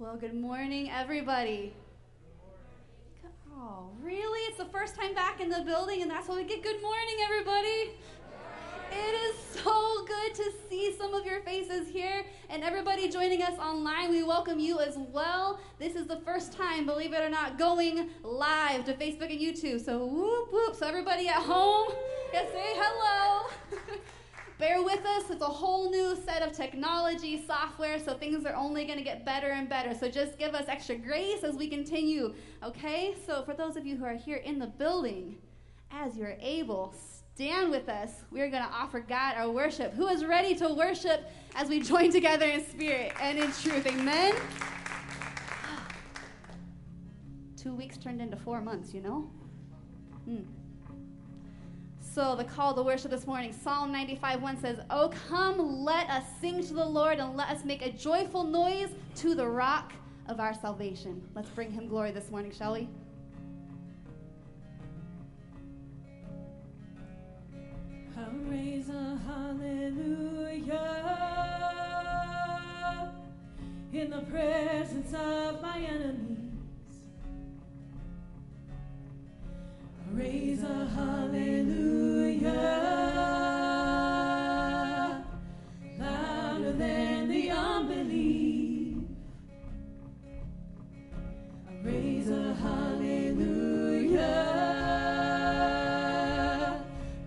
Well, good morning, everybody. Oh, really? It's the first time back in the building, and that's why we get good morning, everybody. It is so good to see some of your faces here and everybody joining us online. We welcome you as well. This is the first time, believe it or not, going live to Facebook and YouTube. So, whoop, whoop. So, everybody at home, yeah, say hello. Bear with us. It's a whole new set of technology, software, so things are only going to get better and better. So just give us extra grace as we continue, okay? So for those of you who are here in the building, as you're able, stand with us. We are going to offer God our worship. Who is ready to worship as we join together in spirit and in truth? Amen. Two weeks turned into four months, you know? Hmm. So, the call to worship this morning, Psalm 95 1 says, Oh, come, let us sing to the Lord and let us make a joyful noise to the rock of our salvation. Let's bring him glory this morning, shall we? I'll raise a hallelujah in the presence of my enemies. Raise a hallelujah louder than the unbelief. Raise a hallelujah.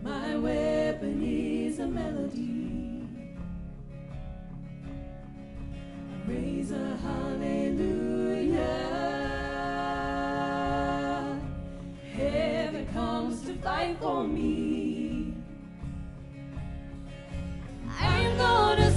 My weapon is a melody. Raise a hallelujah. Fight for me. I'm gonna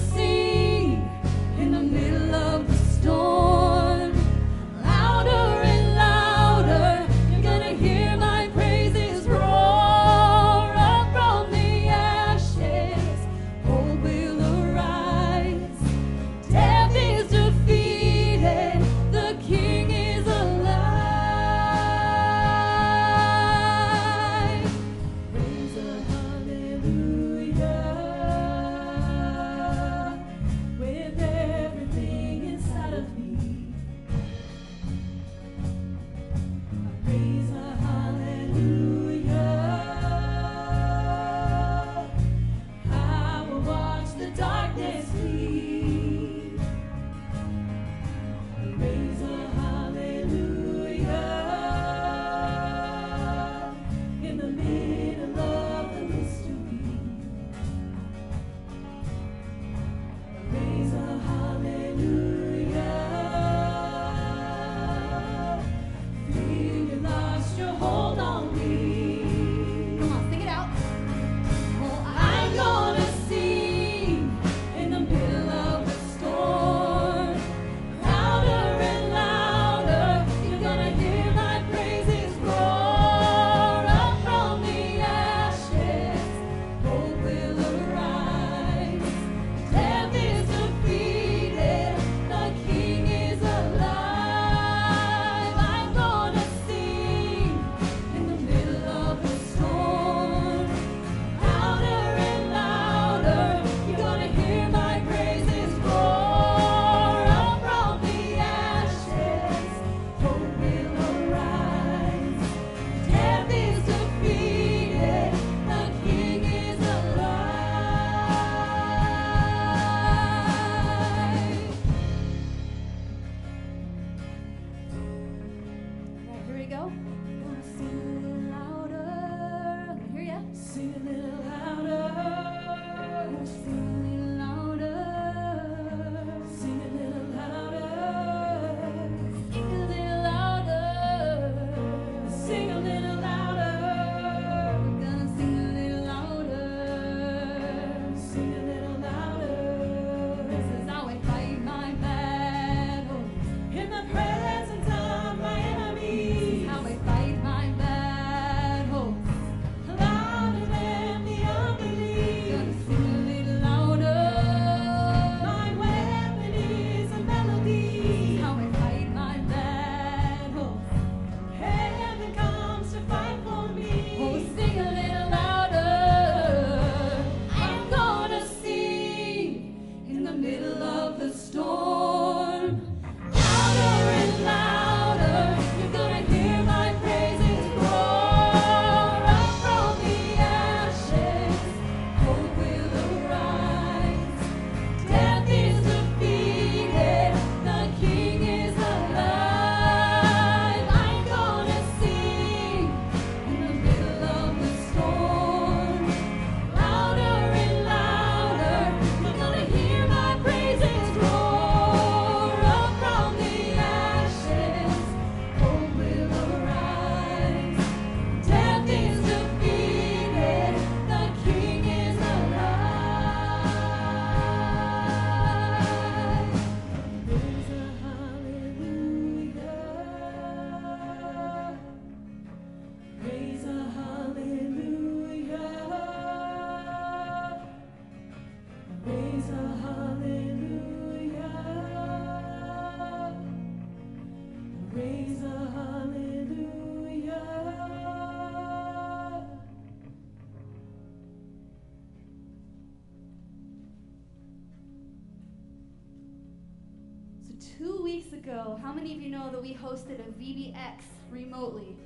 how many of you know that we hosted a VBX remotely?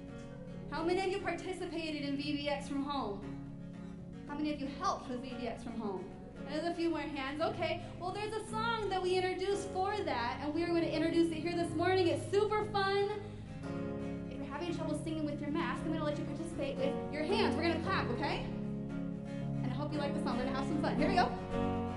How many of you participated in VBX from home? How many of you helped with VBX from home? There's a few more hands. Okay. Well, there's a song that we introduced for that, and we are going to introduce it here this morning. It's super fun. If you're having trouble singing with your mask, I'm going to let you participate with your hands. We're going to clap, okay? And I hope you like the song. We're going to have some fun. Here we go.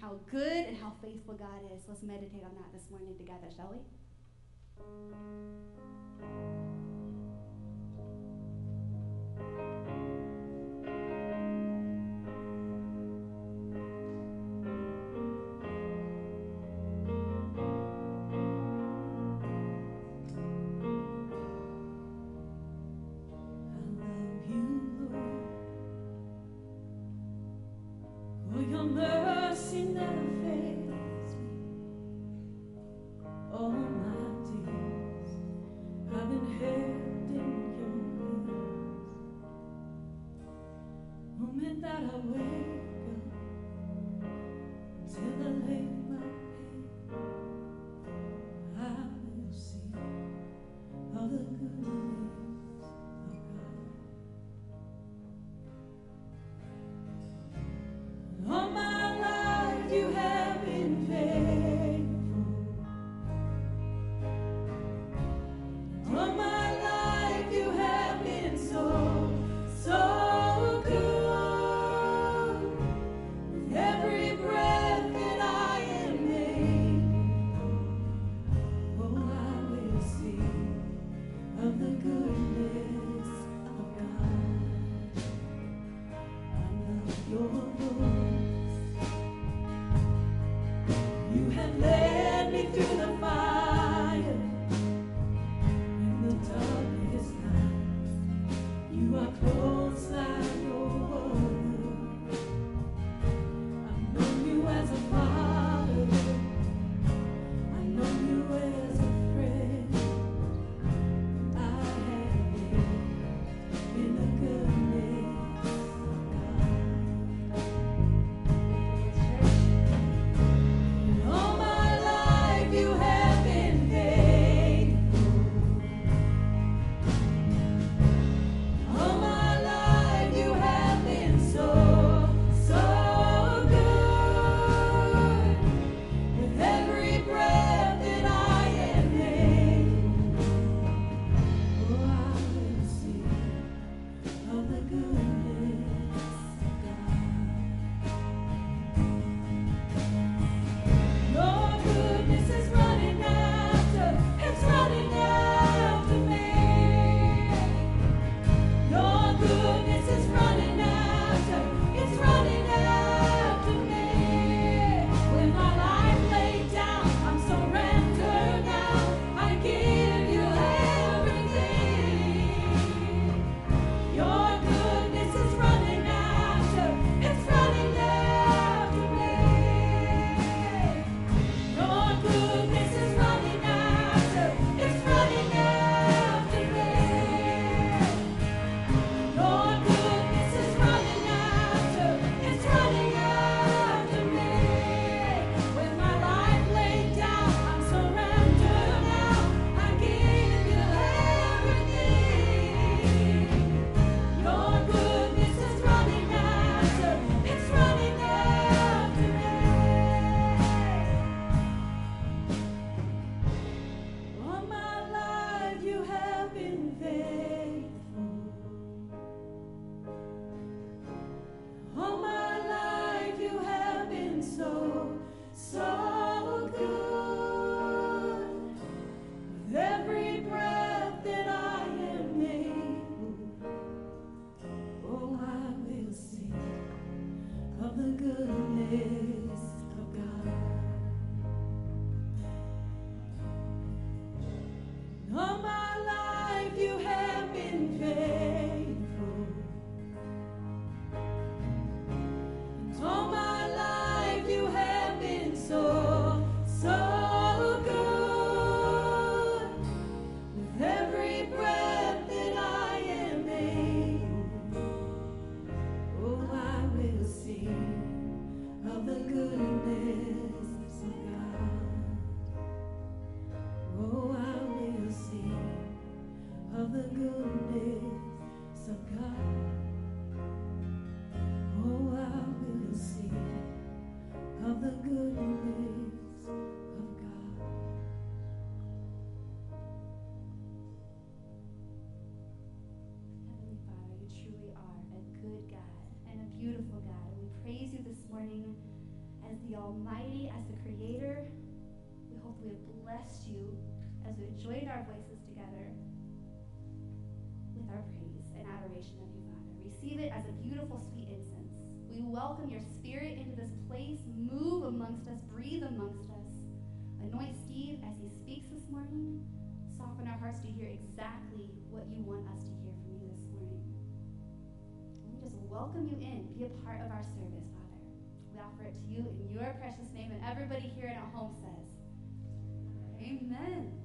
How good and how faithful God is. Let's meditate on that this morning together, shall we? adoration of you, Father. Receive it as a beautiful, sweet incense. We welcome your spirit into this place. Move amongst us, breathe amongst us. Anoint Steve as he speaks this morning. Soften our hearts to hear exactly what you want us to hear from you this morning. We just welcome you in. Be a part of our service, Father. We offer it to you in your precious name. And everybody here and at home says, Amen.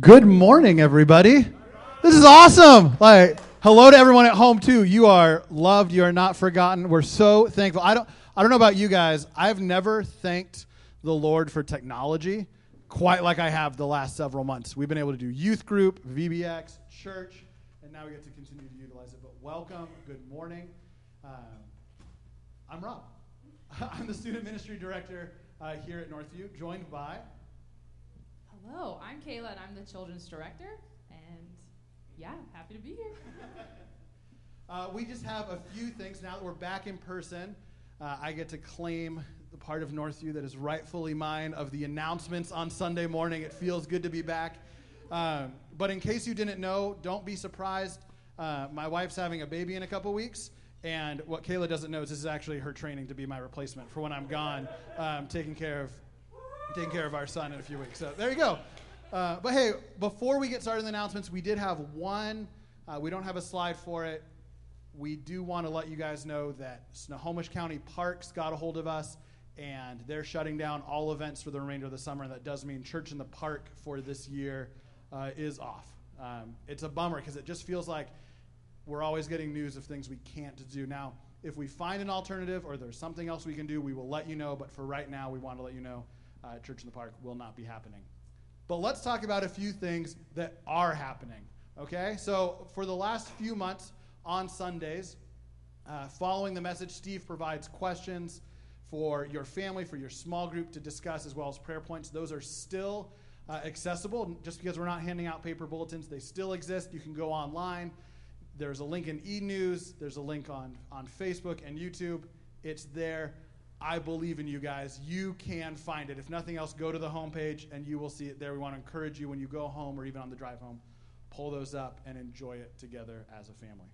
Good morning, everybody. This is awesome. Like, hello to everyone at home too. You are loved. You are not forgotten. We're so thankful. I don't. I don't know about you guys. I've never thanked the Lord for technology quite like I have the last several months. We've been able to do youth group, VBX, church, and now we get to continue to utilize it. But welcome. Good morning. Um, I'm Rob. I'm the student ministry director uh, here at Northview, joined by. Hello, I'm Kayla and I'm the children's director. And yeah, happy to be here. Uh, we just have a few things now that we're back in person. Uh, I get to claim the part of Northview that is rightfully mine of the announcements on Sunday morning. It feels good to be back. Um, but in case you didn't know, don't be surprised. Uh, my wife's having a baby in a couple weeks. And what Kayla doesn't know is this is actually her training to be my replacement for when I'm gone, um, taking care of taking care of our son in a few weeks. So there you go. Uh, but hey, before we get started in the announcements, we did have one. Uh, we don't have a slide for it. We do want to let you guys know that Snohomish County Parks got a hold of us, and they're shutting down all events for the remainder of the summer. That does mean Church in the Park for this year uh, is off. Um, it's a bummer because it just feels like we're always getting news of things we can't do. Now, if we find an alternative or there's something else we can do, we will let you know. But for right now, we want to let you know uh, Church in the Park will not be happening. But let's talk about a few things that are happening. Okay? So, for the last few months on Sundays, uh, following the message, Steve provides questions for your family, for your small group to discuss, as well as prayer points. Those are still uh, accessible. Just because we're not handing out paper bulletins, they still exist. You can go online. There's a link in e news, there's a link on, on Facebook and YouTube. It's there. I believe in you guys. You can find it. If nothing else, go to the homepage and you will see it there. We want to encourage you when you go home or even on the drive home, pull those up and enjoy it together as a family.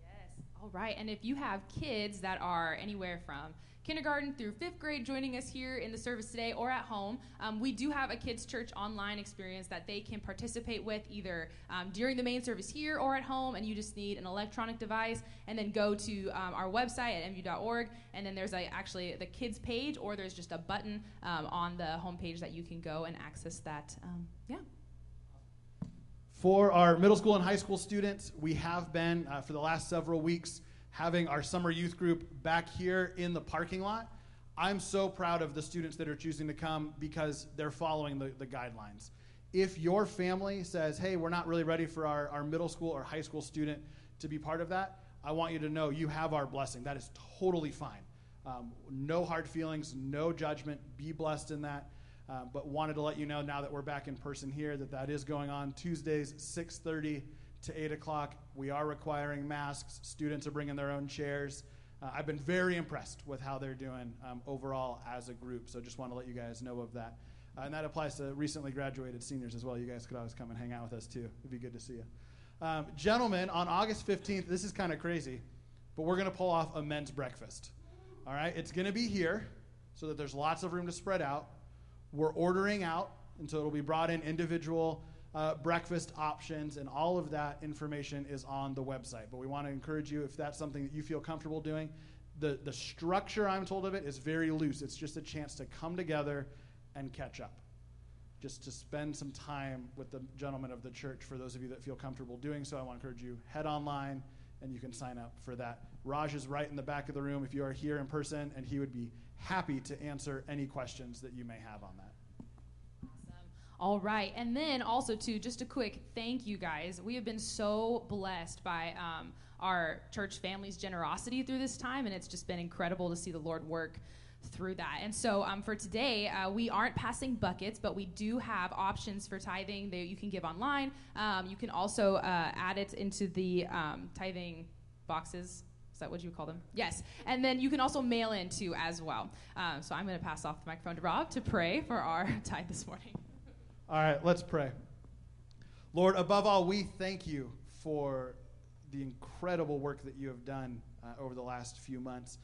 Yes. All right. And if you have kids that are anywhere from kindergarten through fifth grade joining us here in the service today or at home, um, we do have a kids' church online experience that they can participate with either um, during the main service here or at home. And you just need an electronic device and then go to um, our website at mvu.org. And then there's a, actually the kids page, or there's just a button um, on the homepage that you can go and access that. Um, yeah. For our middle school and high school students, we have been, uh, for the last several weeks, having our summer youth group back here in the parking lot. I'm so proud of the students that are choosing to come because they're following the, the guidelines. If your family says, hey, we're not really ready for our, our middle school or high school student to be part of that, I want you to know you have our blessing. That is totally fine. Um, no hard feelings, no judgment. Be blessed in that. Uh, but wanted to let you know now that we're back in person here that that is going on Tuesdays, 6:30 to 8 o'clock. We are requiring masks. Students are bringing their own chairs. Uh, I've been very impressed with how they're doing um, overall as a group. So just want to let you guys know of that. Uh, and that applies to recently graduated seniors as well. You guys could always come and hang out with us too. It'd be good to see you. Um, gentlemen, on August 15th, this is kind of crazy, but we're going to pull off a men's breakfast. All right? It's going to be here so that there's lots of room to spread out. We're ordering out, and so it'll be brought in individual uh, breakfast options, and all of that information is on the website. But we want to encourage you, if that's something that you feel comfortable doing, the, the structure I'm told of it is very loose. It's just a chance to come together and catch up. Just to spend some time with the gentlemen of the church. For those of you that feel comfortable doing so, I want to encourage you head online and you can sign up for that. Raj is right in the back of the room if you are here in person, and he would be happy to answer any questions that you may have on that. All right. And then also, too, just a quick thank you guys. We have been so blessed by um, our church family's generosity through this time, and it's just been incredible to see the Lord work through that. And so um, for today, uh, we aren't passing buckets, but we do have options for tithing that you can give online. Um, you can also uh, add it into the um, tithing boxes. Is that what you would call them? Yes. And then you can also mail in too as well. Um, so I'm going to pass off the microphone to Rob to pray for our tithe this morning. All right, let's pray. Lord, above all, we thank you for the incredible work that you have done uh, over the last few months.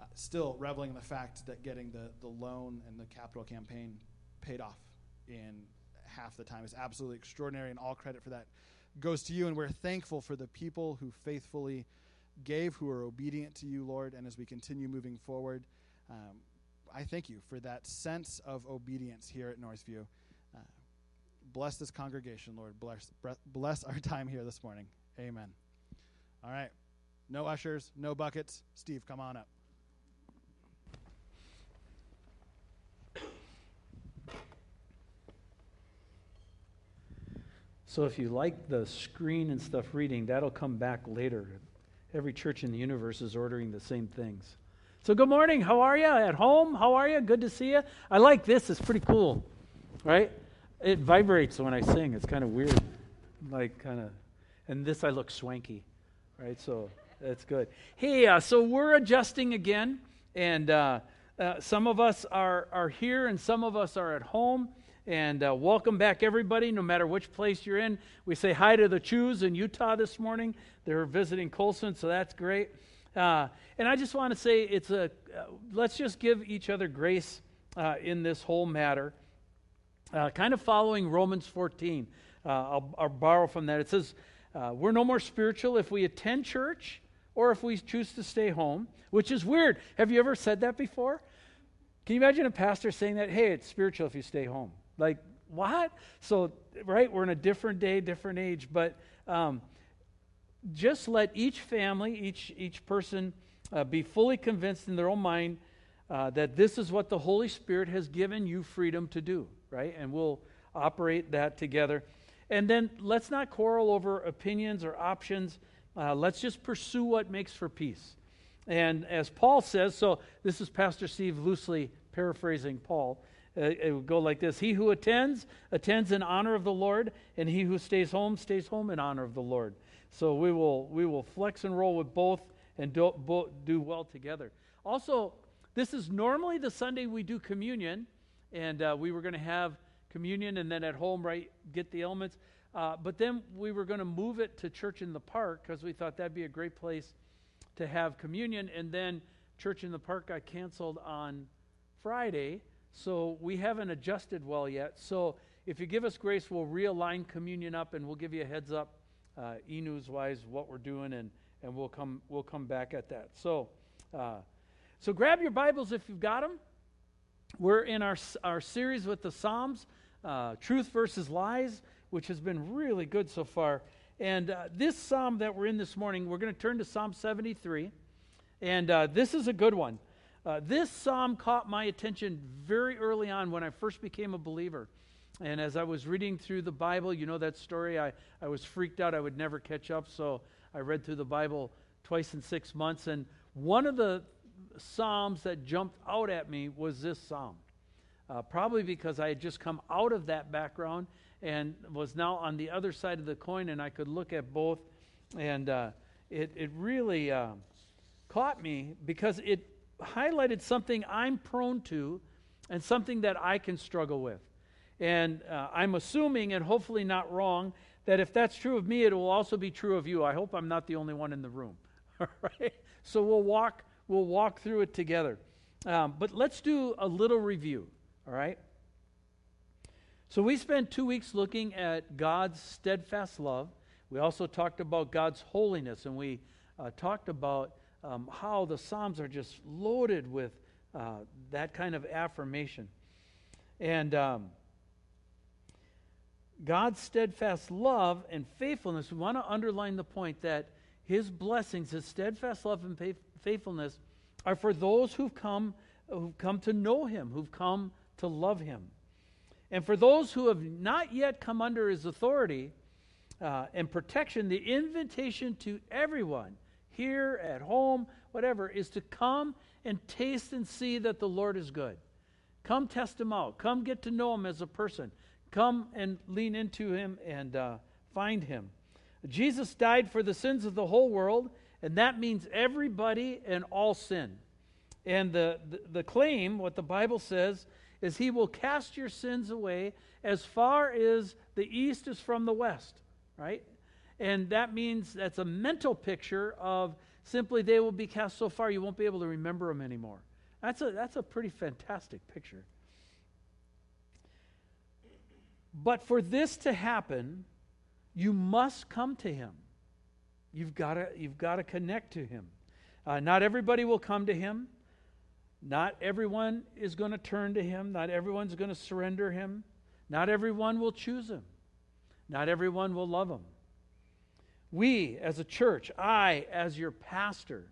Uh, still reveling in the fact that getting the, the loan and the capital campaign paid off in half the time. is absolutely extraordinary, and all credit for that goes to you. And we're thankful for the people who faithfully gave, who are obedient to you, Lord. And as we continue moving forward, um, I thank you for that sense of obedience here at Northview. Bless this congregation, Lord. Bless, bless our time here this morning. Amen. All right. No ushers, no buckets. Steve, come on up. So if you like the screen and stuff reading, that'll come back later. Every church in the universe is ordering the same things. So good morning. How are you? At home? How are you? Good to see you. I like this. It's pretty cool. Right? It vibrates when I sing. It's kind of weird. Like kind of and this I look swanky. Right? So that's good. Hey, uh, so we're adjusting again and uh, uh, some of us are, are here and some of us are at home. And uh, welcome back, everybody, no matter which place you're in. We say hi to the Chews in Utah this morning. They're visiting Colson, so that's great. Uh, and I just want to say it's a, uh, let's just give each other grace in this whole matter. Uh, kind of following Romans 14. Uh, I'll, I'll, borrow from that. It says, We're no more spiritual if we attend church or if we choose to stay home, which is weird. Have you ever said that before? Can you imagine a pastor saying that? Hey, it's spiritual if you stay home. Like, what? So, right, we're in a different day, different age, but um, just let each family, each, each person uh, be fully convinced in their own mind uh, that this is what the Holy Spirit has given you freedom to do, right? And we'll operate that together. And then let's not quarrel over opinions or options. Uh, let's just pursue what makes for peace. And as Paul says, so this is Pastor Steve loosely paraphrasing Paul. Uh, it would go like this He who attends, attends in honor of the Lord, and he who stays home, stays home in honor of the Lord. So we will, we will flex and roll with both and do, bo- do well together. Also, this is normally the Sunday we do communion, and uh, we were going to have communion and then at home, right, get the elements. Uh, but then we were going to move it to church in the park because we thought that'd be a great place to have communion. And then church in the park got canceled on Friday. So we haven't adjusted well yet. So if you give us grace, we'll realign communion up and we'll give you a heads up, uh, e news wise, what we're doing, and, and we'll, come, we'll come back at that. So, uh, so grab your Bibles if you've got them. We're in our, our series with the Psalms, uh, Truth versus Lies, which has been really good so far. And uh, this psalm that we're in this morning, we're going to turn to Psalm 73. And uh, this is a good one. Uh, this psalm caught my attention very early on when I first became a believer. And as I was reading through the Bible, you know that story, I, I was freaked out. I would never catch up. So I read through the Bible twice in six months. And one of the psalms that jumped out at me was this psalm. Uh, probably because I had just come out of that background and was now on the other side of the coin, and I could look at both. And uh, it, it really uh, caught me because it highlighted something I'm prone to and something that I can struggle with. And uh, I'm assuming, and hopefully not wrong, that if that's true of me, it will also be true of you. I hope I'm not the only one in the room. All right? So we'll walk, we'll walk through it together. Um, but let's do a little review. All right? So we spent two weeks looking at God's steadfast love. We also talked about God's holiness, and we uh, talked about um, how the Psalms are just loaded with uh, that kind of affirmation. And um, God's steadfast love and faithfulness, we want to underline the point that His blessings, His steadfast love and faithfulness, are for those who've come, who've come to know Him, who've come to love Him. And for those who have not yet come under His authority uh, and protection, the invitation to everyone here, at home, whatever, is to come and taste and see that the Lord is good. Come test him out. Come get to know him as a person. Come and lean into him and uh, find him. Jesus died for the sins of the whole world, and that means everybody and all sin. And the, the, the claim, what the Bible says, is he will cast your sins away as far as the east is from the west, right? And that means that's a mental picture of simply they will be cast so far you won't be able to remember them anymore. That's a, that's a pretty fantastic picture. But for this to happen, you must come to him. You've got to you've got to connect to him. Uh, not everybody will come to him. Not everyone is going to turn to him. Not everyone's going to surrender him. Not everyone will choose him. Not everyone will love him. We, as a church, I, as your pastor,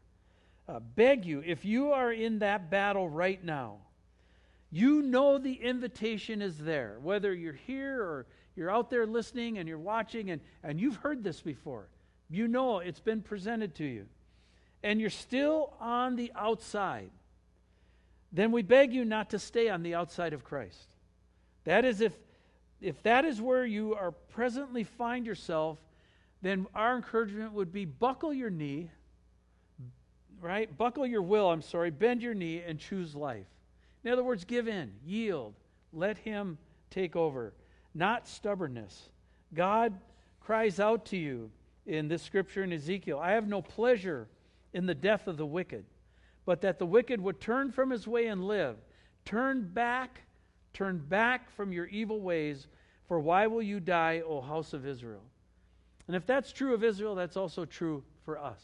uh, beg you, if you are in that battle right now, you know the invitation is there. Whether you're here or you're out there listening and you're watching and, and you've heard this before, you know it's been presented to you, and you're still on the outside, then we beg you not to stay on the outside of Christ. That is, if, if that is where you are presently find yourself, then our encouragement would be buckle your knee, right? Buckle your will, I'm sorry, bend your knee and choose life. In other words, give in, yield, let Him take over, not stubbornness. God cries out to you in this scripture in Ezekiel I have no pleasure in the death of the wicked, but that the wicked would turn from his way and live. Turn back, turn back from your evil ways, for why will you die, O house of Israel? And if that's true of Israel, that's also true for us.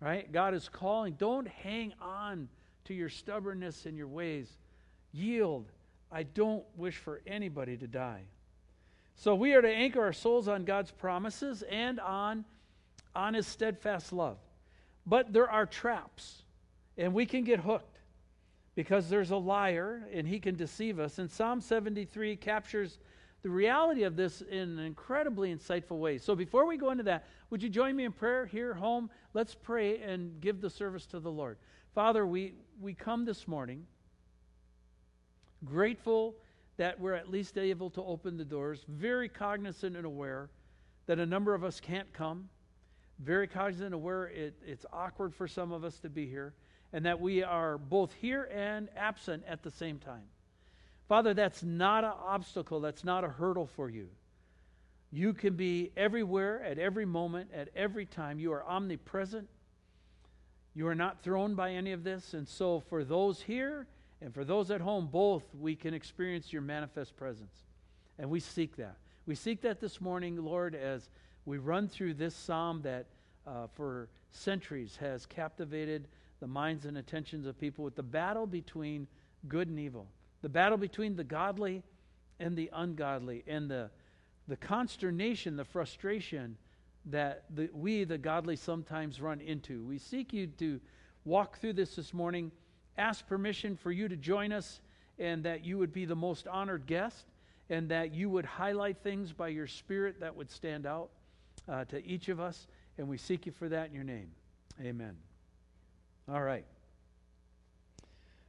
Right? God is calling. Don't hang on to your stubbornness and your ways. Yield. I don't wish for anybody to die. So we are to anchor our souls on God's promises and on, on his steadfast love. But there are traps, and we can get hooked because there's a liar and he can deceive us. And Psalm 73 captures the reality of this in an incredibly insightful way. So before we go into that, would you join me in prayer here, home? Let's pray and give the service to the Lord. Father, we, we come this morning grateful that we're at least able to open the doors, very cognizant and aware that a number of us can't come, very cognizant and aware it, it's awkward for some of us to be here, and that we are both here and absent at the same time. Father, that's not an obstacle, that's not a hurdle for you. You can be everywhere, at every moment, at every time. You are omnipresent. You are not thrown by any of this. And so, for those here and for those at home, both, we can experience your manifest presence. And we seek that. We seek that this morning, Lord, as we run through this psalm that uh, for centuries has captivated the minds and attentions of people with the battle between good and evil the battle between the godly and the ungodly, and the, the consternation, the frustration that the, we, the godly, sometimes run into. We seek you to walk through this this morning, ask permission for you to join us, and that you would be the most honored guest, and that you would highlight things by your spirit that would stand out uh, to each of us. And we seek you for that in your name. Amen. All right.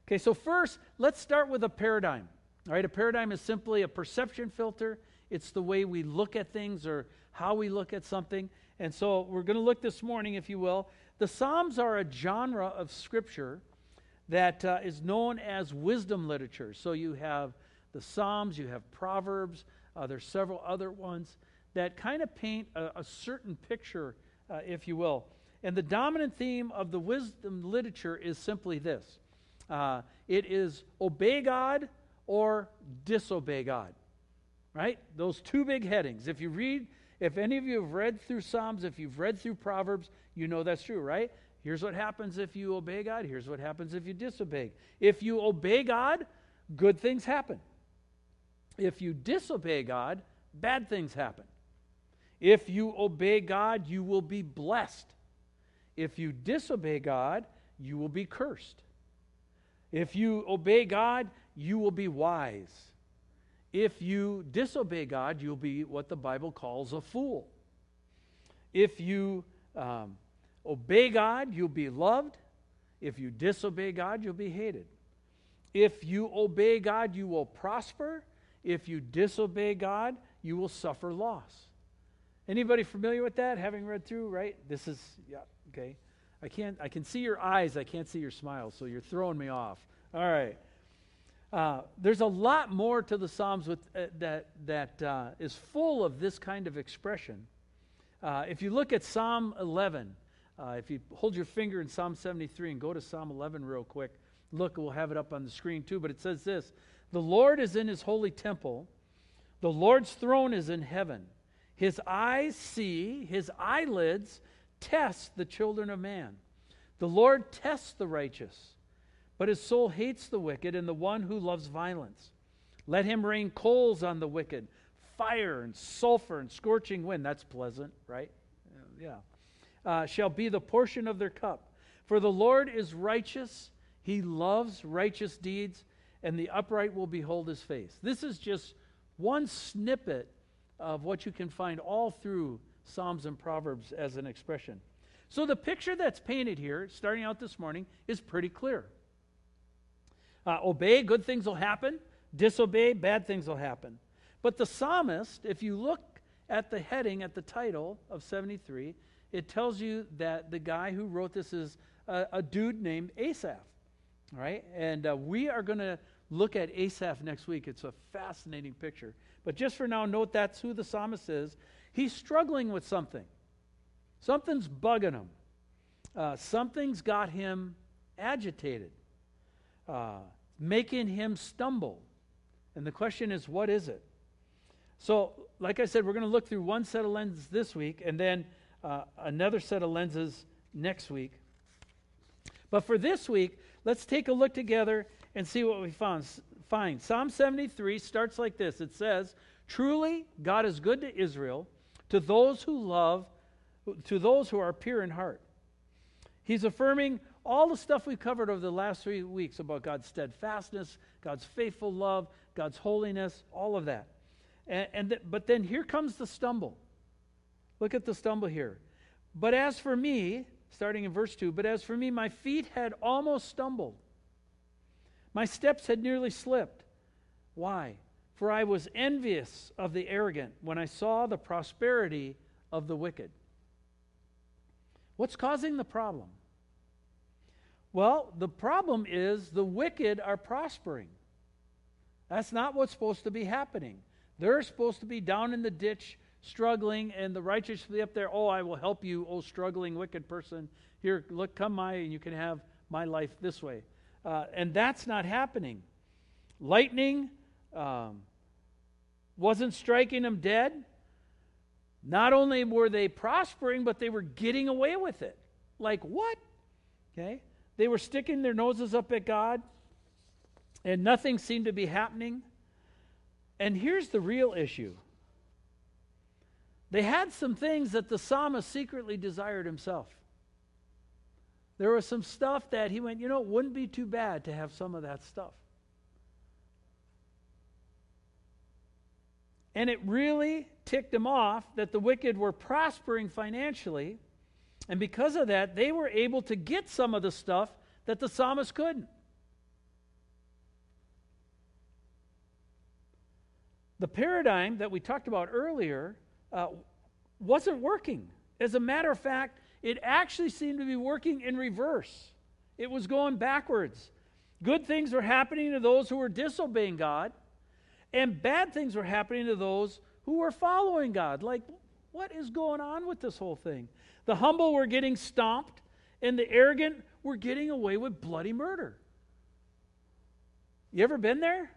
Okay, so first, let's start with a paradigm. All right, a paradigm is simply a perception filter. It's the way we look at things or how we look at something. And so we're going to look this morning, if you will. The Psalms are a genre of scripture that uh, is known as wisdom literature. So you have the Psalms, you have Proverbs, uh, there's several other ones that kind of paint a, a certain picture, uh, if you will. And the dominant theme of the wisdom literature is simply this uh, it is obey God or disobey God. Right? Those two big headings. If you read, if any of you have read through Psalms, if you've read through Proverbs, you know that's true, right? Here's what happens if you obey God. Here's what happens if you disobey. If you obey God, good things happen. If you disobey God, bad things happen. If you obey God, you will be blessed. If you disobey God, you will be cursed. If you obey God, you will be wise. If you disobey God, you'll be what the Bible calls a fool. If you um, obey God, you'll be loved. If you disobey God, you'll be hated. If you obey God, you will prosper. If you disobey God, you will suffer loss. Anybody familiar with that? Having read through, right? This is yeah, okay. I can't. I can see your eyes. I can't see your smile. So you're throwing me off. All right. Uh, there's a lot more to the Psalms with, uh, that that uh, is full of this kind of expression. Uh, if you look at Psalm 11, uh, if you hold your finger in Psalm 73 and go to Psalm 11 real quick, look, we'll have it up on the screen too. But it says this: "The Lord is in His holy temple; The Lord's throne is in heaven. His eyes see, his eyelids test the children of man. The Lord tests the righteous, but his soul hates the wicked and the one who loves violence. Let him rain coals on the wicked, fire and sulfur and scorching wind. That's pleasant, right? Yeah. Uh, shall be the portion of their cup. For the Lord is righteous, he loves righteous deeds, and the upright will behold his face. This is just one snippet of what you can find all through Psalms and Proverbs as an expression. So the picture that's painted here, starting out this morning, is pretty clear. Uh, obey, good things will happen. Disobey, bad things will happen. But the psalmist, if you look at the heading, at the title of 73, it tells you that the guy who wrote this is a, a dude named Asaph. All right? And uh, we are going to look at Asaph next week. It's a fascinating picture. But just for now, note that's who the psalmist is. He's struggling with something, something's bugging him, uh, something's got him agitated, uh, making him stumble. And the question is, what is it? So, like I said, we're going to look through one set of lenses this week and then uh, another set of lenses next week. But for this week, let's take a look together and see what we found, find. Psalm 73 starts like this it says, Truly, God is good to Israel, to those who love, to those who are pure in heart. He's affirming all the stuff we covered over the last three weeks about God's steadfastness, God's faithful love, God's holiness, all of that. And, and th- but then here comes the stumble. Look at the stumble here. But as for me, starting in verse 2, but as for me, my feet had almost stumbled. My steps had nearly slipped. Why? For I was envious of the arrogant when I saw the prosperity of the wicked. What's causing the problem? Well, the problem is the wicked are prospering. That's not what's supposed to be happening. They're supposed to be down in the ditch, struggling, and the righteous will be up there. Oh, I will help you, oh struggling wicked person. Here, look, come my, and you can have my life this way. Uh, and that's not happening. Lightning um, wasn't striking them dead. Not only were they prospering, but they were getting away with it. Like what? Okay? They were sticking their noses up at God, and nothing seemed to be happening. And here's the real issue they had some things that the psalmist secretly desired himself. There was some stuff that he went, you know, it wouldn't be too bad to have some of that stuff. And it really ticked him off that the wicked were prospering financially. And because of that, they were able to get some of the stuff that the psalmist couldn't. The paradigm that we talked about earlier uh, wasn't working. As a matter of fact, it actually seemed to be working in reverse. It was going backwards. Good things were happening to those who were disobeying God, and bad things were happening to those who were following God. Like, what is going on with this whole thing? The humble were getting stomped, and the arrogant were getting away with bloody murder. You ever been there?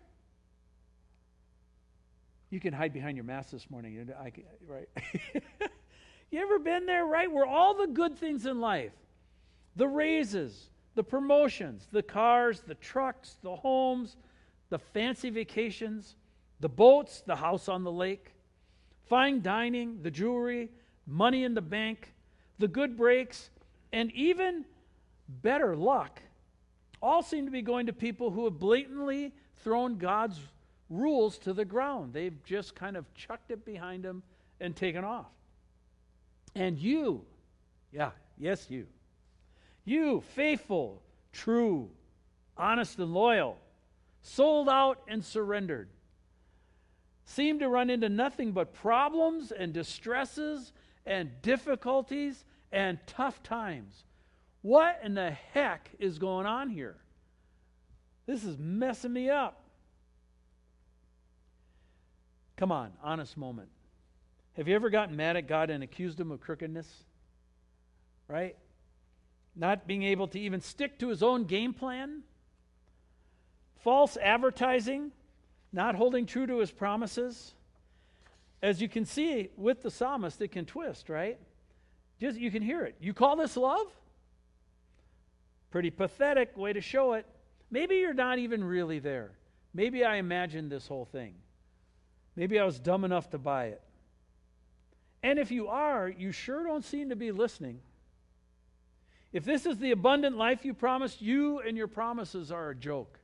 You can hide behind your mask this morning, I, right? You ever been there, right? Where all the good things in life, the raises, the promotions, the cars, the trucks, the homes, the fancy vacations, the boats, the house on the lake, fine dining, the jewelry, money in the bank, the good breaks, and even better luck all seem to be going to people who have blatantly thrown God's rules to the ground. They've just kind of chucked it behind them and taken off. And you, yeah, yes, you, you, faithful, true, honest, and loyal, sold out and surrendered, seem to run into nothing but problems and distresses and difficulties and tough times. What in the heck is going on here? This is messing me up. Come on, honest moment. Have you ever gotten mad at God and accused him of crookedness? Right? Not being able to even stick to his own game plan? False advertising? Not holding true to his promises? as you can see with the psalmist, it can twist, right? Just you can hear it. You call this love? Pretty pathetic way to show it. Maybe you're not even really there. Maybe I imagined this whole thing. Maybe I was dumb enough to buy it. And if you are, you sure don't seem to be listening. If this is the abundant life you promised, you and your promises are a joke.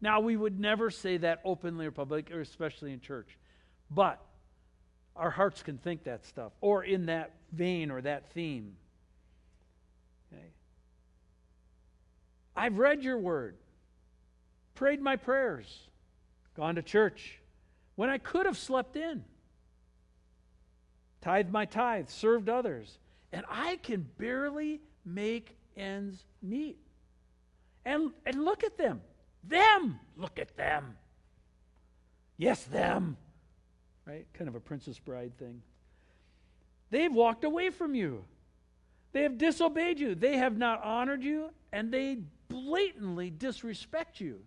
Now, we would never say that openly or publicly, or especially in church. But our hearts can think that stuff, or in that vein or that theme. Okay. I've read your word, prayed my prayers, gone to church when I could have slept in, tithed my tithe, served others, and I can barely make ends meet. And, and look at them. Them! Look at them. Yes, them. Right? Kind of a Princess Bride thing. They've walked away from you. They have disobeyed you. They have not honored you, and they blatantly disrespect you.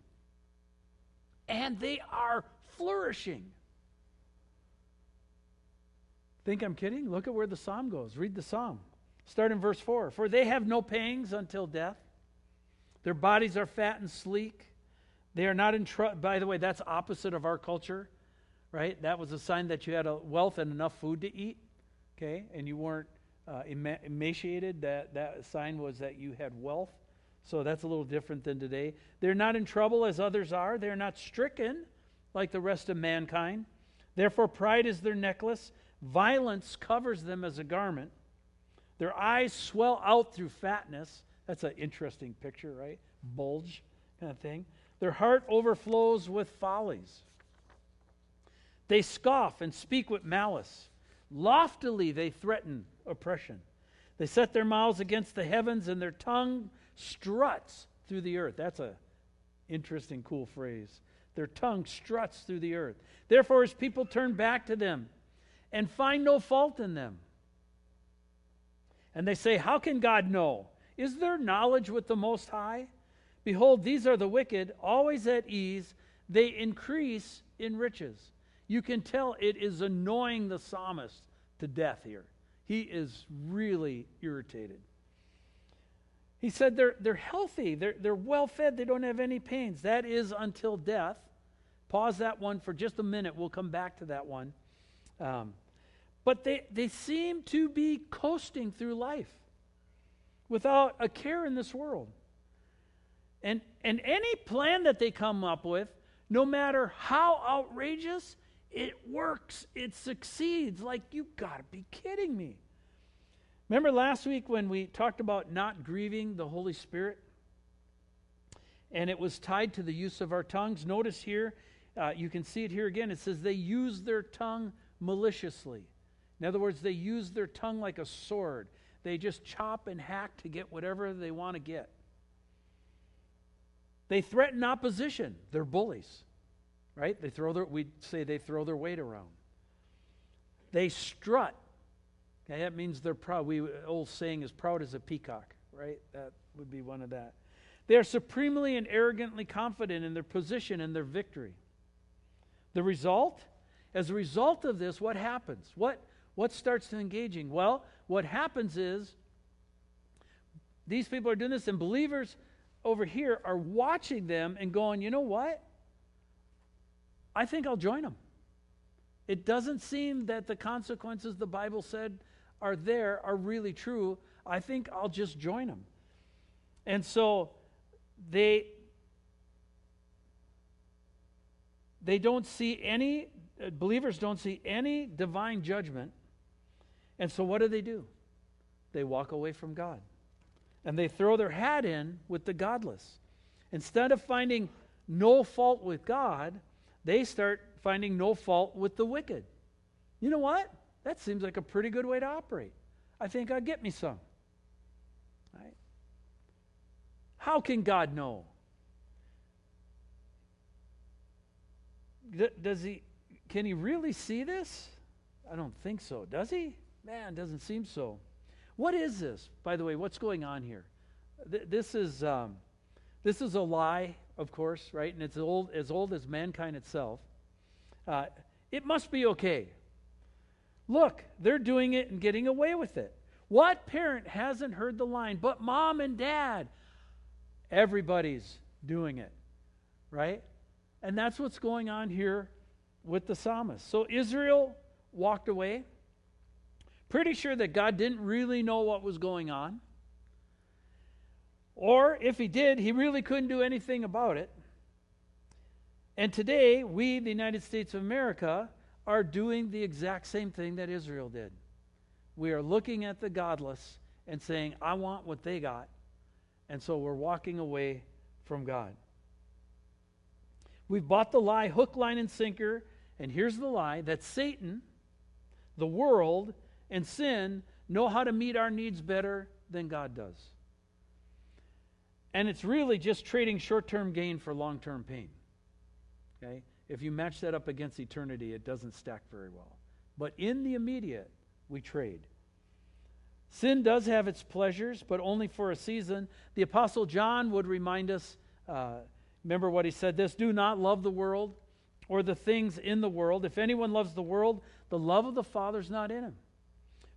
And they are flourishing. Think I'm kidding? Look at where the psalm goes. Read the psalm. Start in verse 4. For they have no pangs until death. Their bodies are fat and sleek. They are not in trouble. By the way, that's opposite of our culture, right? That was a sign that you had a wealth and enough food to eat, okay? And you weren't uh, ema- emaciated. That, that sign was that you had wealth. So that's a little different than today. They're not in trouble as others are. They're not stricken like the rest of mankind. Therefore, pride is their necklace. Violence covers them as a garment. Their eyes swell out through fatness. That's an interesting picture, right? Bulge kind of thing. Their heart overflows with follies. They scoff and speak with malice. Loftily they threaten oppression. They set their mouths against the heavens and their tongue struts through the earth. That's a interesting cool phrase. Their tongue struts through the earth. Therefore his people turn back to them and find no fault in them. And they say, How can God know? Is there knowledge with the Most High? Behold, these are the wicked, always at ease. They increase in riches. You can tell it is annoying the psalmist to death here. He is really irritated. He said they're, they're healthy, they're, they're well fed, they don't have any pains. That is until death. Pause that one for just a minute. We'll come back to that one. Um, but they, they seem to be coasting through life without a care in this world. And, and any plan that they come up with, no matter how outrageous, it works, it succeeds. Like, you gotta be kidding me. Remember last week when we talked about not grieving the Holy Spirit? And it was tied to the use of our tongues. Notice here, uh, you can see it here again. It says they use their tongue maliciously. In other words, they use their tongue like a sword. They just chop and hack to get whatever they want to get. They threaten opposition. They're bullies, right? They throw their, we say they throw their weight around. They strut. Okay, that means they're proud. We old saying is proud as a peacock, right? That would be one of that. They are supremely and arrogantly confident in their position and their victory. The result, as a result of this, what happens? What what starts to engaging? Well, what happens is these people are doing this, and believers over here are watching them and going, you know what? I think I'll join them. It doesn't seem that the consequences the Bible said are there are really true. I think I'll just join them. And so they they don't see any uh, believers don't see any divine judgment and so what do they do? They walk away from God. And they throw their hat in with the godless. Instead of finding no fault with God, they start finding no fault with the wicked. You know what? That seems like a pretty good way to operate. I think I'll get me some. Right? How can God know? Does he can he really see this? I don't think so. Does he? Man, doesn't seem so. What is this, by the way? What's going on here? Th- this is um, this is a lie, of course, right? And it's old as old as mankind itself. Uh, it must be okay Look, they're doing it and getting away with it. What parent hasn't heard the line, but mom and dad? Everybody's doing it, right? And that's what's going on here with the psalmist. So Israel walked away, pretty sure that God didn't really know what was going on. Or if he did, he really couldn't do anything about it. And today, we, the United States of America, are doing the exact same thing that Israel did. We are looking at the godless and saying, I want what they got. And so we're walking away from God. We've bought the lie, hook, line, and sinker. And here's the lie that Satan, the world, and sin know how to meet our needs better than God does. And it's really just trading short term gain for long term pain. Okay? If you match that up against eternity, it doesn't stack very well. But in the immediate, we trade. Sin does have its pleasures, but only for a season. The Apostle John would remind us uh, remember what he said this do not love the world or the things in the world. If anyone loves the world, the love of the Father is not in him.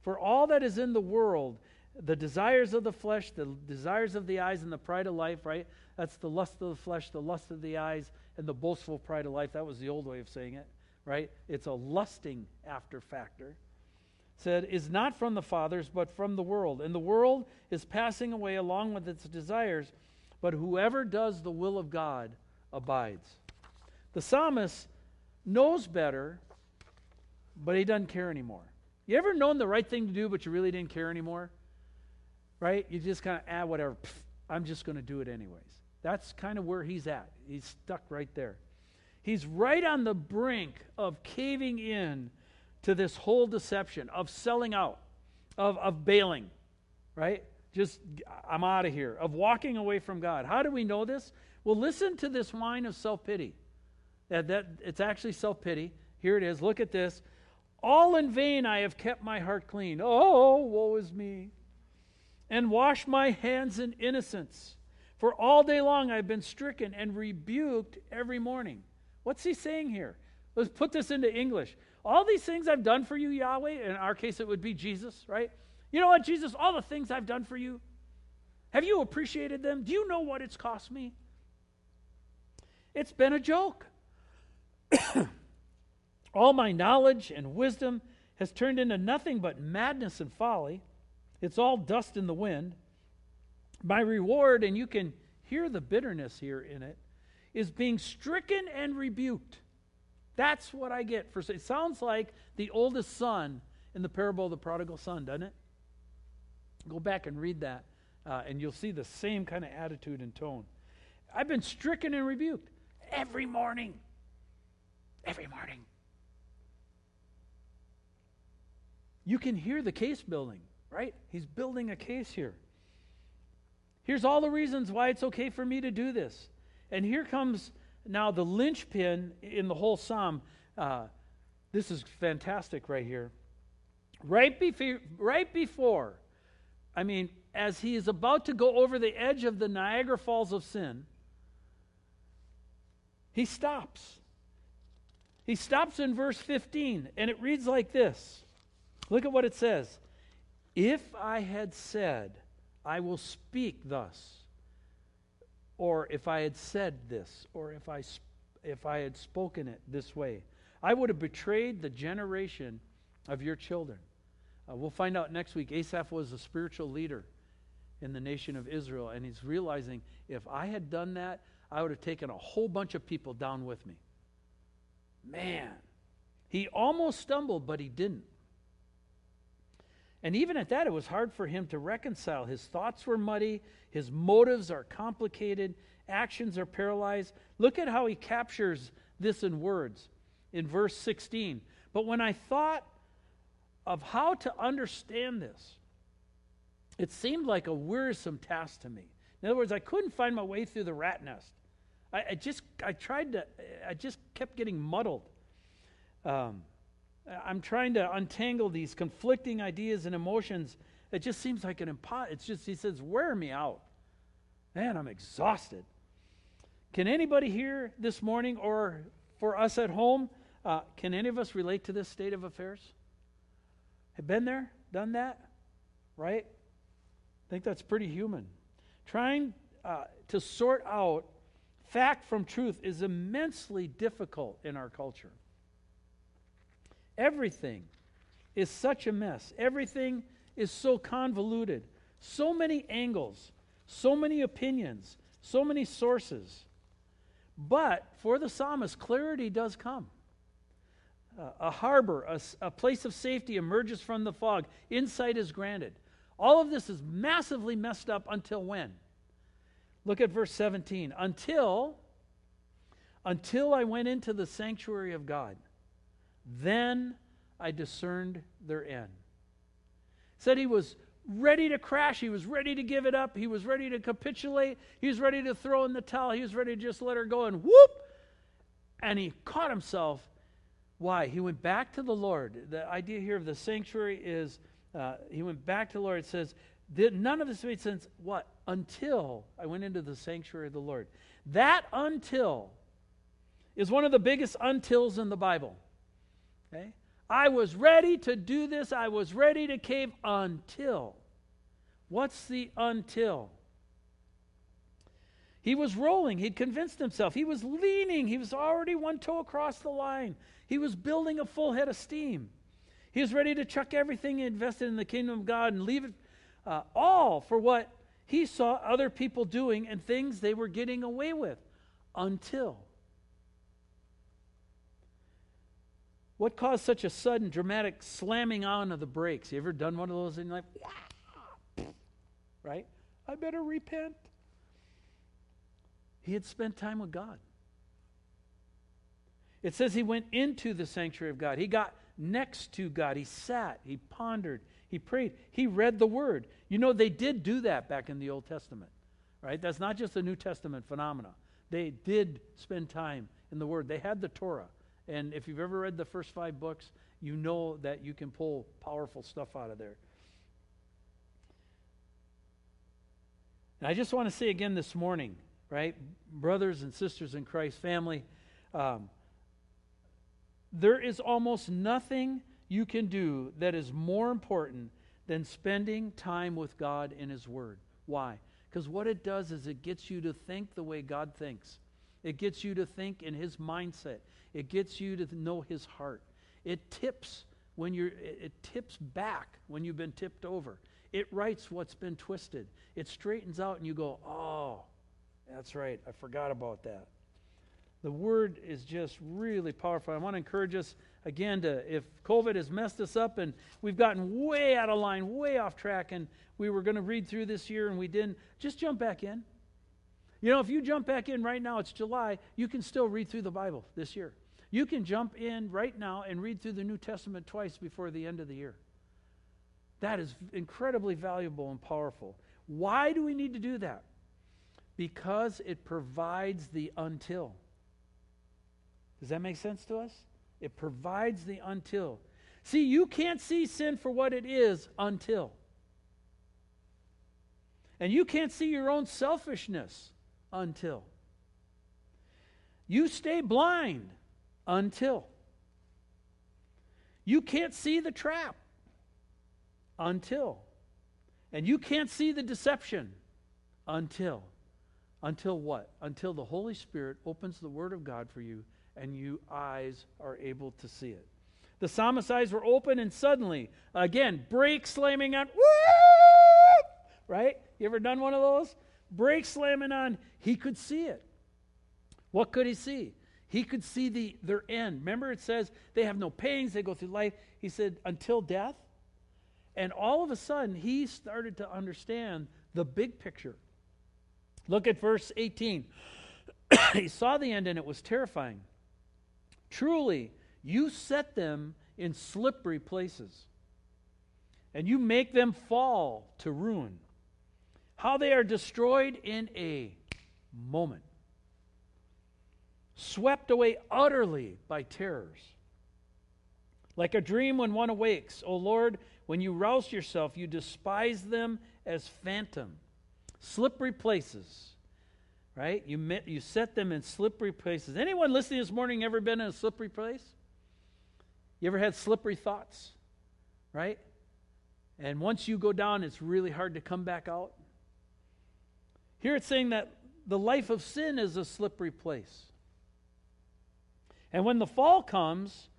For all that is in the world, the desires of the flesh, the desires of the eyes, and the pride of life, right? That's the lust of the flesh, the lust of the eyes, and the boastful pride of life. That was the old way of saying it, right? It's a lusting after factor. Said, is not from the fathers, but from the world. And the world is passing away along with its desires, but whoever does the will of God abides. The psalmist knows better, but he doesn't care anymore. You ever known the right thing to do, but you really didn't care anymore? Right? You just kind of, ah, whatever. I'm just going to do it anyways. That's kind of where he's at. He's stuck right there. He's right on the brink of caving in to this whole deception, of selling out, of, of bailing, right? Just, I'm out of here, of walking away from God. How do we know this? Well, listen to this whine of self pity. That, that, it's actually self pity. Here it is. Look at this. All in vain I have kept my heart clean. Oh, woe is me. And wash my hands in innocence. For all day long I've been stricken and rebuked every morning. What's he saying here? Let's put this into English. All these things I've done for you, Yahweh, in our case it would be Jesus, right? You know what, Jesus, all the things I've done for you, have you appreciated them? Do you know what it's cost me? It's been a joke. all my knowledge and wisdom has turned into nothing but madness and folly. It's all dust in the wind. My reward, and you can hear the bitterness here in it, is being stricken and rebuked. That's what I get for it sounds like the oldest son in the parable of the prodigal son, doesn't it? Go back and read that, uh, and you'll see the same kind of attitude and tone. I've been stricken and rebuked every morning. Every morning. You can hear the case building, right? He's building a case here. Here's all the reasons why it's okay for me to do this. And here comes now the linchpin in the whole psalm. Uh, this is fantastic right here. Right before, right before, I mean, as he is about to go over the edge of the Niagara Falls of sin, he stops. He stops in verse 15, and it reads like this. Look at what it says. If I had said, I will speak thus. Or if I had said this, or if I, if I had spoken it this way, I would have betrayed the generation of your children. Uh, we'll find out next week. Asaph was a spiritual leader in the nation of Israel, and he's realizing if I had done that, I would have taken a whole bunch of people down with me. Man, he almost stumbled, but he didn't. And even at that, it was hard for him to reconcile. His thoughts were muddy, his motives are complicated, actions are paralyzed. Look at how he captures this in words in verse 16. But when I thought of how to understand this, it seemed like a wearisome task to me. In other words, I couldn't find my way through the rat nest. I, I just, I tried to, I just kept getting muddled. Um, I'm trying to untangle these conflicting ideas and emotions. It just seems like an impossible. It's just, he says, wear me out. Man, I'm exhausted. Can anybody here this morning or for us at home, uh, can any of us relate to this state of affairs? Have been there, done that, right? I think that's pretty human. Trying uh, to sort out fact from truth is immensely difficult in our culture. Everything is such a mess. Everything is so convoluted. So many angles, so many opinions, so many sources. But for the psalmist, clarity does come. Uh, a harbor, a place of safety emerges from the fog. Insight is granted. All of this is massively messed up until when? Look at verse 17. Until until I went into the sanctuary of God, then I discerned their end. Said he was ready to crash. He was ready to give it up. He was ready to capitulate. He was ready to throw in the towel. He was ready to just let her go and whoop. And he caught himself. Why? He went back to the Lord. The idea here of the sanctuary is uh, he went back to the Lord. It says, none of this made sense. What? Until I went into the sanctuary of the Lord. That until is one of the biggest untils in the Bible. Okay? I was ready to do this. I was ready to cave until. What's the until? He was rolling. He'd convinced himself. He was leaning. He was already one toe across the line. He was building a full head of steam. He was ready to chuck everything he invested in the kingdom of God and leave it uh, all for what he saw other people doing and things they were getting away with until. What caused such a sudden, dramatic slamming on of the brakes? You ever done one of those and you're like, right? I better repent. He had spent time with God. It says he went into the sanctuary of God. He got next to God. He sat, he pondered, he prayed, he read the word. You know, they did do that back in the Old Testament, right? That's not just a New Testament phenomena. They did spend time in the word, they had the Torah. And if you've ever read the first five books, you know that you can pull powerful stuff out of there. And I just want to say again this morning, right? Brothers and sisters in Christ, family, um, there is almost nothing you can do that is more important than spending time with God in His Word. Why? Because what it does is it gets you to think the way God thinks. It gets you to think in His mindset. It gets you to know His heart. It tips when you're. It tips back when you've been tipped over. It rights what's been twisted. It straightens out, and you go, "Oh, that's right. I forgot about that." The word is just really powerful. I want to encourage us again to if COVID has messed us up and we've gotten way out of line, way off track, and we were going to read through this year and we didn't, just jump back in. You know, if you jump back in right now, it's July, you can still read through the Bible this year. You can jump in right now and read through the New Testament twice before the end of the year. That is incredibly valuable and powerful. Why do we need to do that? Because it provides the until. Does that make sense to us? It provides the until. See, you can't see sin for what it is until. And you can't see your own selfishness until. You stay blind until. You can't see the trap until. And you can't see the deception until. Until what? Until the Holy Spirit opens the Word of God for you and you eyes are able to see it. The psalmist's eyes were open and suddenly, again, brake slamming on, whoop, right? You ever done one of those? Brake slamming on, he could see it. What could he see? He could see the their end. Remember, it says they have no pains, they go through life. He said, until death. And all of a sudden, he started to understand the big picture. Look at verse 18. he saw the end and it was terrifying. Truly, you set them in slippery places, and you make them fall to ruin. How they are destroyed in a moment, swept away utterly by terrors. Like a dream when one awakes, O Lord, when you rouse yourself, you despise them as phantom, slippery places right? You, met, you set them in slippery places. Anyone listening this morning ever been in a slippery place? You ever had slippery thoughts, right? And once you go down, it's really hard to come back out. Here it's saying that the life of sin is a slippery place. And when the fall comes,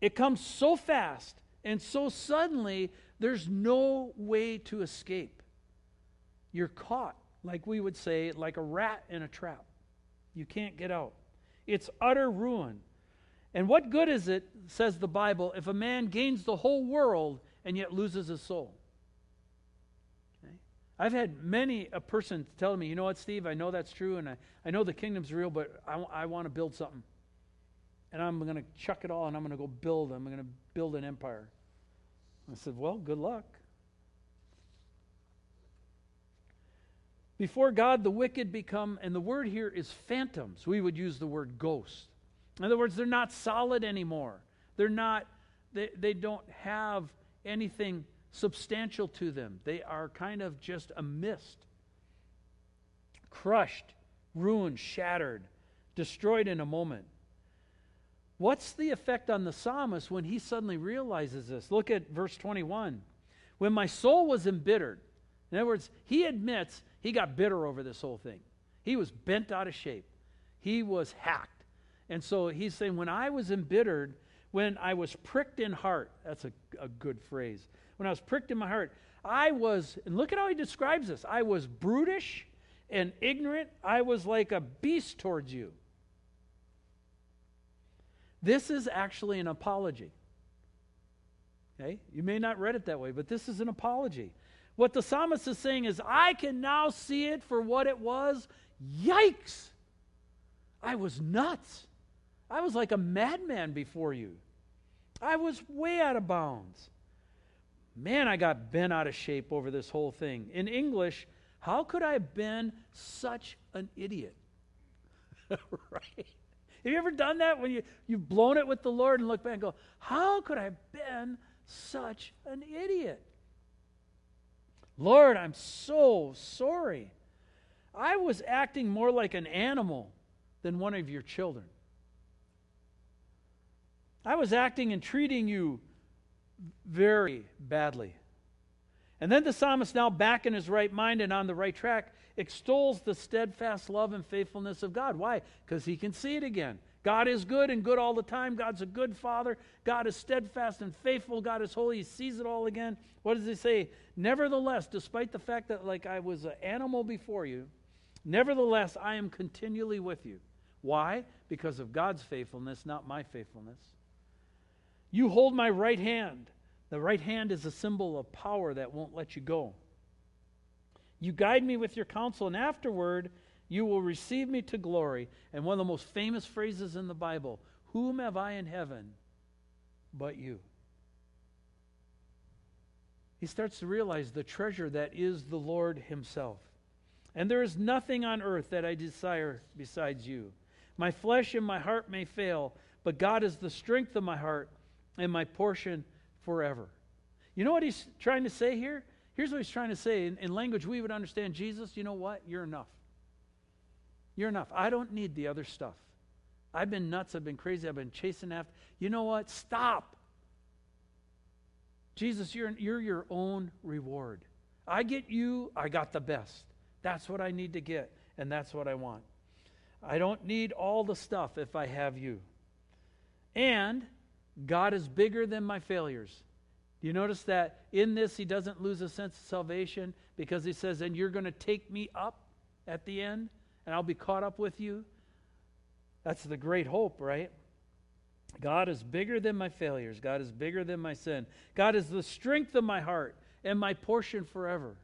it comes so fast and so suddenly, there's no way to escape. You're caught, like we would say, like a rat in a trap. You can't get out. It's utter ruin. And what good is it, says the Bible, if a man gains the whole world and yet loses his soul? Okay? I've had many a person tell me, you know what, Steve, I know that's true and I, I know the kingdom's real, but I, I want to build something. And I'm going to chuck it all and I'm going to go build. I'm going to build an empire. I said, well, good luck. Before God, the wicked become, and the word here is phantoms. We would use the word ghost. In other words, they're not solid anymore. They're not, they, they don't have anything substantial to them. They are kind of just a mist. Crushed, ruined, shattered, destroyed in a moment. What's the effect on the psalmist when he suddenly realizes this? Look at verse 21. When my soul was embittered, in other words, he admits he got bitter over this whole thing. He was bent out of shape, he was hacked. And so he's saying, When I was embittered, when I was pricked in heart, that's a, a good phrase. When I was pricked in my heart, I was, and look at how he describes this I was brutish and ignorant. I was like a beast towards you. This is actually an apology. Okay? You may not read it that way, but this is an apology. What the psalmist is saying is, I can now see it for what it was. Yikes! I was nuts. I was like a madman before you. I was way out of bounds. Man, I got bent out of shape over this whole thing. In English, how could I have been such an idiot? right? Have you ever done that when you, you've blown it with the Lord and look back and go, How could I have been such an idiot? Lord, I'm so sorry. I was acting more like an animal than one of your children. I was acting and treating you very badly. And then the psalmist, now back in his right mind and on the right track, extols the steadfast love and faithfulness of God. Why? Because he can see it again. God is good and good all the time. God's a good father. God is steadfast and faithful. God is holy. He sees it all again. What does he say? Nevertheless, despite the fact that like I was an animal before you, nevertheless I am continually with you. Why? Because of God's faithfulness, not my faithfulness. You hold my right hand. The right hand is a symbol of power that won't let you go. You guide me with your counsel, and afterward, you will receive me to glory. And one of the most famous phrases in the Bible Whom have I in heaven but you? He starts to realize the treasure that is the Lord Himself. And there is nothing on earth that I desire besides you. My flesh and my heart may fail, but God is the strength of my heart and my portion forever. You know what he's trying to say here? Here's what he's trying to say in, in language we would understand Jesus, you know what? You're enough. You're enough. I don't need the other stuff. I've been nuts. I've been crazy. I've been chasing after. You know what? Stop. Jesus, you're, you're your own reward. I get you, I got the best. That's what I need to get, and that's what I want. I don't need all the stuff if I have you. And God is bigger than my failures. Do you notice that in this he doesn't lose a sense of salvation because he says, and you're going to take me up at the end and I'll be caught up with you? That's the great hope, right? God is bigger than my failures. God is bigger than my sin. God is the strength of my heart and my portion forever.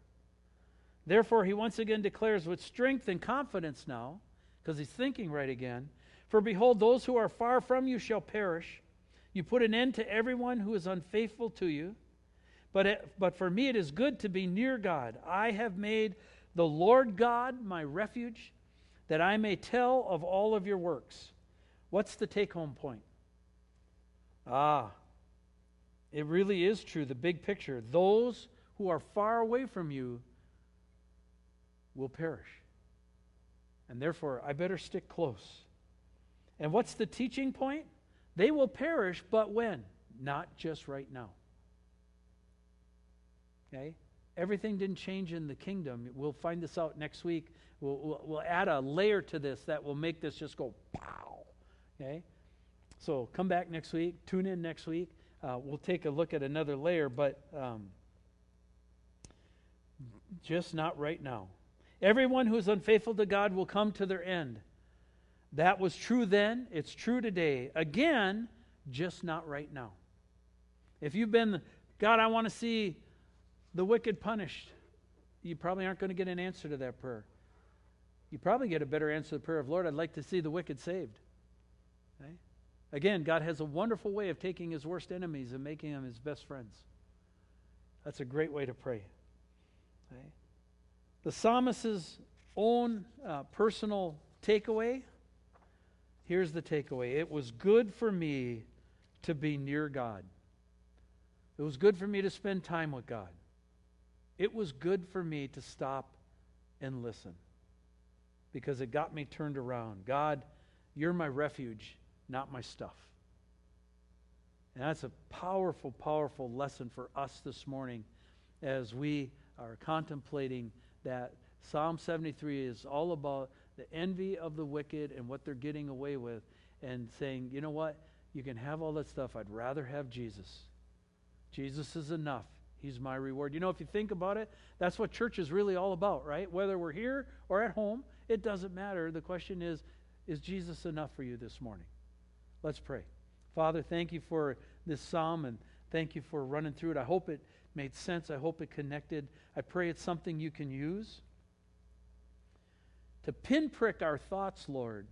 Therefore, he once again declares with strength and confidence now, because he's thinking right again For behold, those who are far from you shall perish. You put an end to everyone who is unfaithful to you. But, it, but for me, it is good to be near God. I have made the Lord God my refuge, that I may tell of all of your works. What's the take home point? Ah, it really is true, the big picture. Those who are far away from you will perish. And therefore, I better stick close. And what's the teaching point? They will perish, but when? Not just right now. Okay? Everything didn't change in the kingdom. We'll find this out next week. We'll, we'll, we'll add a layer to this that will make this just go pow. Okay? So come back next week. Tune in next week. Uh, we'll take a look at another layer, but um, just not right now. Everyone who is unfaithful to God will come to their end. That was true then, it's true today. Again, just not right now. If you've been, God, I want to see the wicked punished, you probably aren't going to get an answer to that prayer. You probably get a better answer to the prayer of, Lord, I'd like to see the wicked saved. Okay? Again, God has a wonderful way of taking his worst enemies and making them his best friends. That's a great way to pray. Okay? The psalmist's own uh, personal takeaway here's the takeaway it was good for me to be near God. It was good for me to spend time with God. It was good for me to stop and listen because it got me turned around. God, you're my refuge, not my stuff. And that's a powerful, powerful lesson for us this morning as we are contemplating that Psalm 73 is all about the envy of the wicked and what they're getting away with, and saying, you know what? You can have all that stuff. I'd rather have Jesus. Jesus is enough. He's my reward. You know, if you think about it, that's what church is really all about, right? Whether we're here or at home, it doesn't matter. The question is, is Jesus enough for you this morning? Let's pray. Father, thank you for this psalm and thank you for running through it. I hope it made sense. I hope it connected. I pray it's something you can use to pinprick our thoughts, Lord,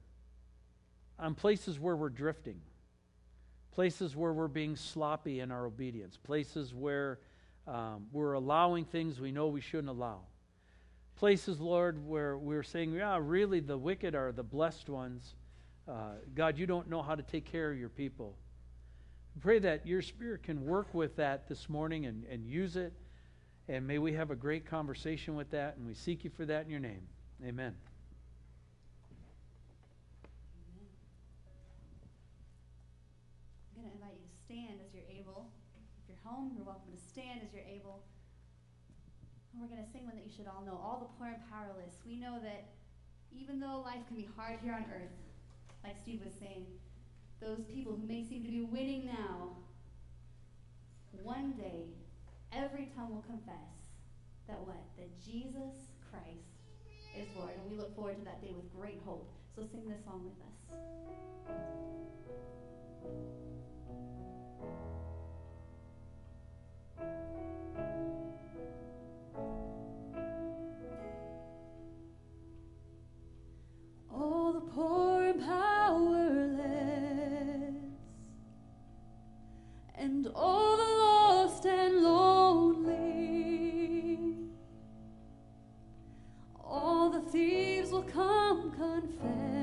on places where we're drifting, places where we're being sloppy in our obedience, places where um, we're allowing things we know we shouldn't allow. Places, Lord, where we're saying, yeah, really the wicked are the blessed ones. Uh, God, you don't know how to take care of your people. Pray that your spirit can work with that this morning and, and use it. And may we have a great conversation with that. And we seek you for that in your name. Amen. I'm going to invite you to stand as you're able. If you're home, you're welcome to stand as you're able. And we're going to sing one that you should all know All the Poor and Powerless. We know that even though life can be hard here on earth, like Steve was saying, those people who may seem to be winning now, one day, every tongue will confess that what? That Jesus Christ is Lord. And we look forward to that day with great hope. So sing this song with us. All the poor and powerless, and all the lost and lonely, all the thieves will come confess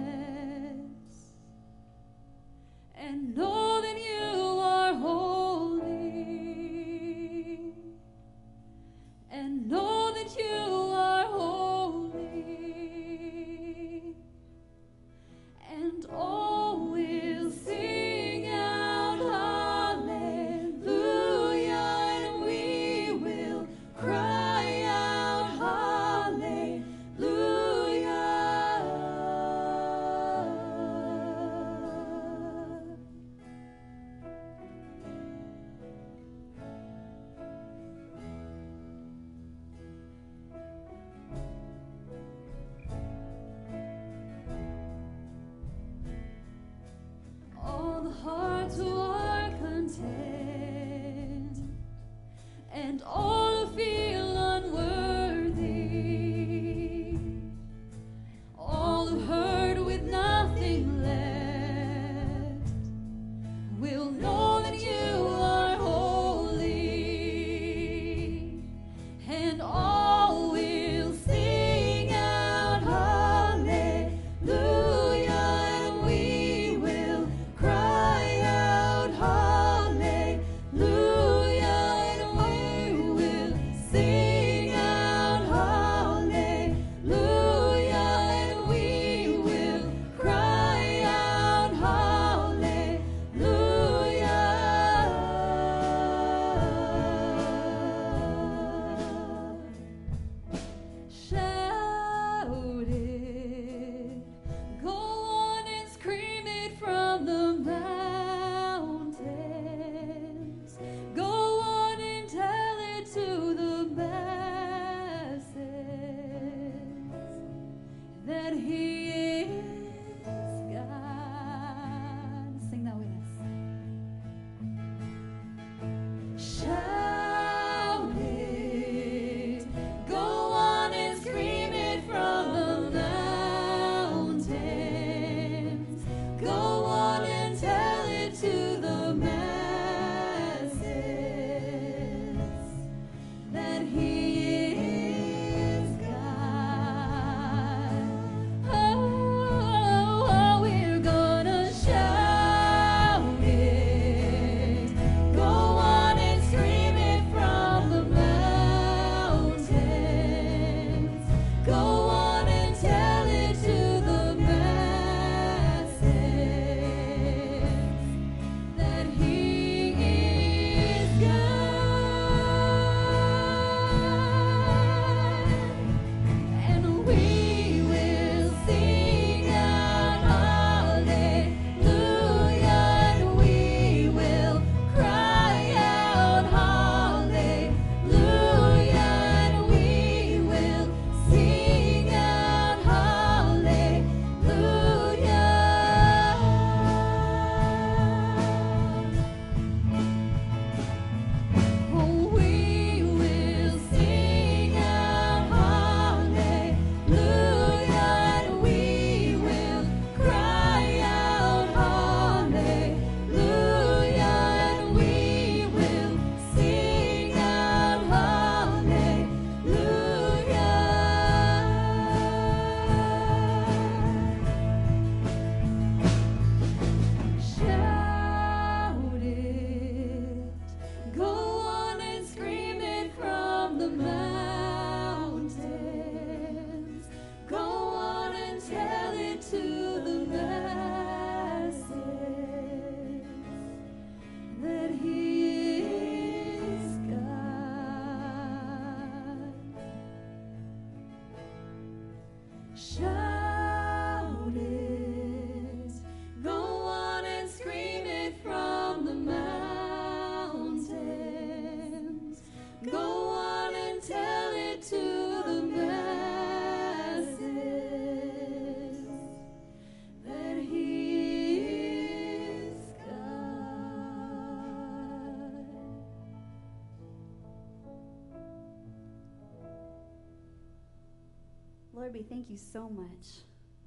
We thank you so much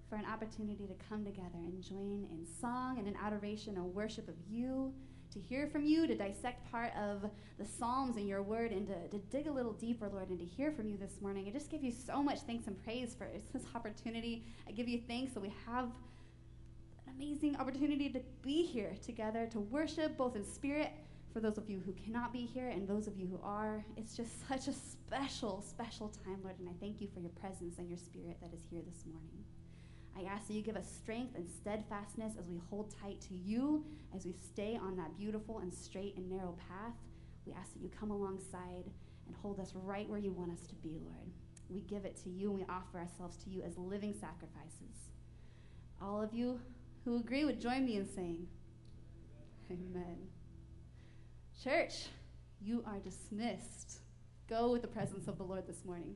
for an opportunity to come together and join in song and in adoration and worship of you, to hear from you, to dissect part of the Psalms and your word, and to, to dig a little deeper, Lord, and to hear from you this morning. I just give you so much thanks and praise for this opportunity. I give you thanks that we have an amazing opportunity to be here together to worship both in spirit for those of you who cannot be here and those of you who are. It's just such a special, special time, Lord, and I thank you for your presence and your spirit that is here this morning. I ask that you give us strength and steadfastness as we hold tight to you, as we stay on that beautiful and straight and narrow path. We ask that you come alongside and hold us right where you want us to be, Lord. We give it to you and we offer ourselves to you as living sacrifices. All of you who agree would join me in saying, Amen. Church, you are dismissed. Go with the presence of the Lord this morning.